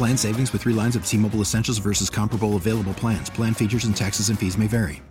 Plan savings with three lines of T Mobile Essentials versus comparable available plans. Plan features and taxes and fees may vary.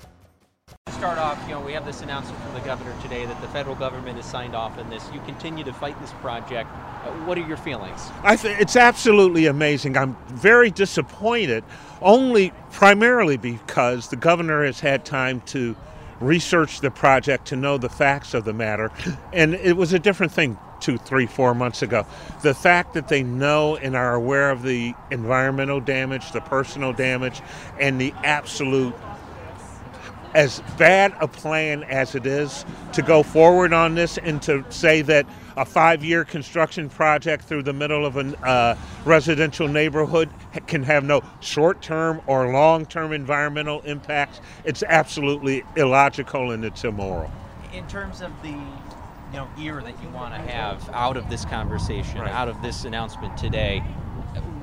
To start off, you know, we have this announcement from the governor today that the federal government has signed off on this. You continue to fight this project. Uh, what are your feelings? I th- it's absolutely amazing. I'm very disappointed, only primarily because the governor has had time to research the project to know the facts of the matter, and it was a different thing two, three, four months ago. The fact that they know and are aware of the environmental damage, the personal damage, and the absolute as bad a plan as it is to go forward on this and to say that a five year construction project through the middle of a uh, residential neighborhood can have no short term or long term environmental impacts, it's absolutely illogical and it's immoral. In terms of the you know ear that you want to have out of this conversation, Right. out of this announcement today.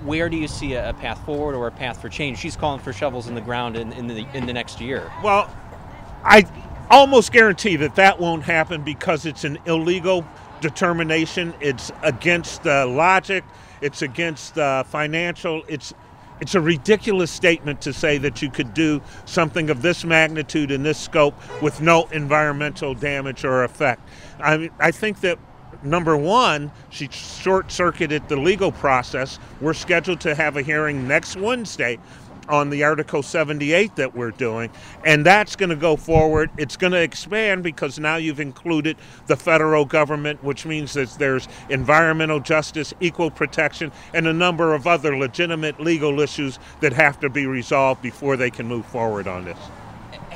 Where do you see a, a path forward or a path for change? She's calling for shovels in the ground in, in the in the next year. Well, I almost guarantee that that won't happen because it's an illegal determination. It's against uh, logic. It's against uh, financial. It's it's a ridiculous statement to say that you could do something of this magnitude and this scope with no environmental damage or effect. I mean, I think that number one, she short circuited the legal process. We're scheduled to have a hearing next Wednesday on the Article 78 that we're doing, and that's going to go forward. It's going to expand because now you've included the federal government, which means that there's environmental justice, equal protection, and a number of other legitimate legal issues that have to be resolved before they can move forward on this.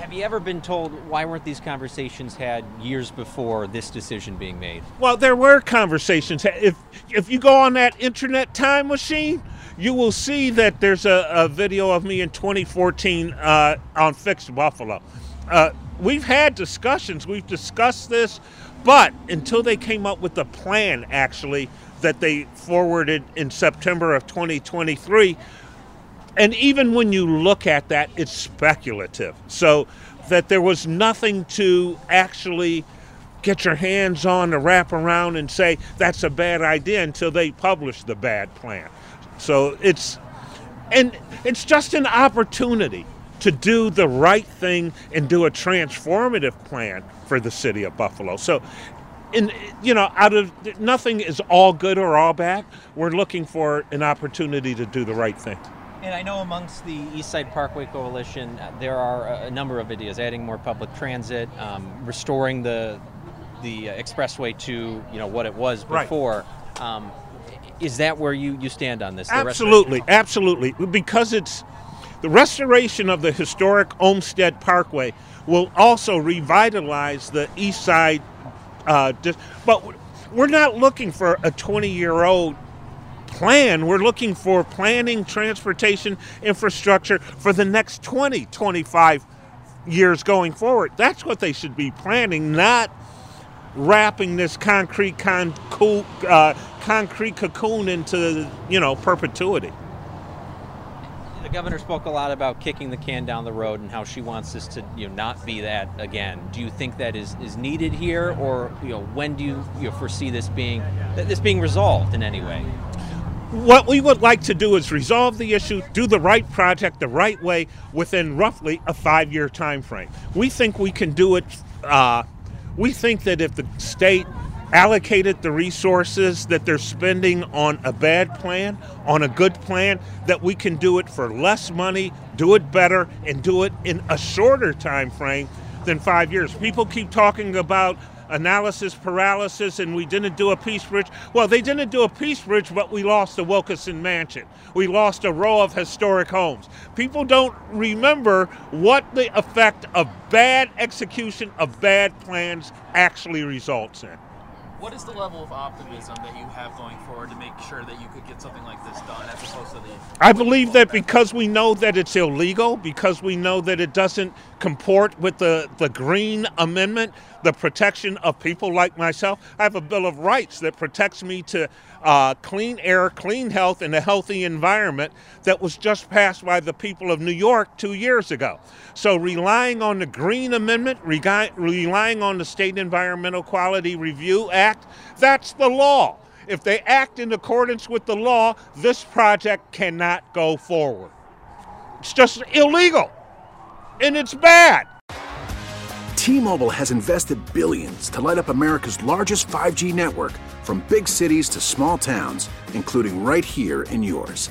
Have you ever been told why weren't these conversations had years before this decision being made? Well, there were conversations. If if you go on that internet time machine, you will see that there's a, a video of me in 2014 uh, on Fixed Buffalo. Uh, we've had discussions. We've discussed this, but until they came up with the plan, actually, that they forwarded in September of 2023, and even when you look at that, it's speculative. So that there was nothing to actually get your hands on to wrap around and say that's a bad idea until they publish the bad plan. So it's and it's just an opportunity to do the right thing and do a transformative plan for the city of Buffalo. So in you know out of nothing is all good or all bad. We're looking for an opportunity to do the right thing. And I know amongst the East Side Parkway Coalition, uh, there are a number of ideas: adding more public transit, um, restoring the the expressway to you know what it was Right. before. Um, is that where you, you stand on this? Absolutely, absolutely. Because it's the restoration of the historic Olmsted Parkway will also revitalize the east side. Uh, but we're not looking for a 20 year old plan. We're looking for planning, transportation, infrastructure for the next 20, 25 years going forward. That's what they should be planning, not wrapping this concrete con- uh, concrete cocoon into you know perpetuity. The governor spoke a lot about kicking the can down the road and how she wants this to you know not be that again. Do you think that is, is needed here, or you know when do you, you know, foresee this being this being resolved in any way? What we would like to do is resolve the issue, do the right project the right way within roughly a five-year time frame. We think we can do it. Uh, we think that if the state allocated the resources that they're spending on a bad plan, on a good plan, that we can do it for less money, do it better, and do it in a shorter time frame than five years. People keep talking about analysis paralysis and we didn't do a peace bridge. Well, they didn't do a peace bridge, but we lost the Wilkinson Mansion. We lost a row of historic homes. People don't remember what the effect of bad execution of bad plans actually results in. What is the level of optimism that you have going forward to make sure that you could get something like this done as opposed to the. I believe that because we know that it's illegal, because we know that it doesn't comport with the, the Green Amendment, the protection of people like myself, I have a Bill of Rights that protects me to uh, clean air, clean health, and a healthy environment that was just passed by the people of New York two years ago. So, relying on the Green Amendment, relying on the State Environmental Quality Review Act, that's the law. If they act in accordance with the law, this project cannot go forward. It's just illegal and it's bad. T-Mobile has invested billions to light up America's largest 5G network from big cities to small towns, including right here in yours.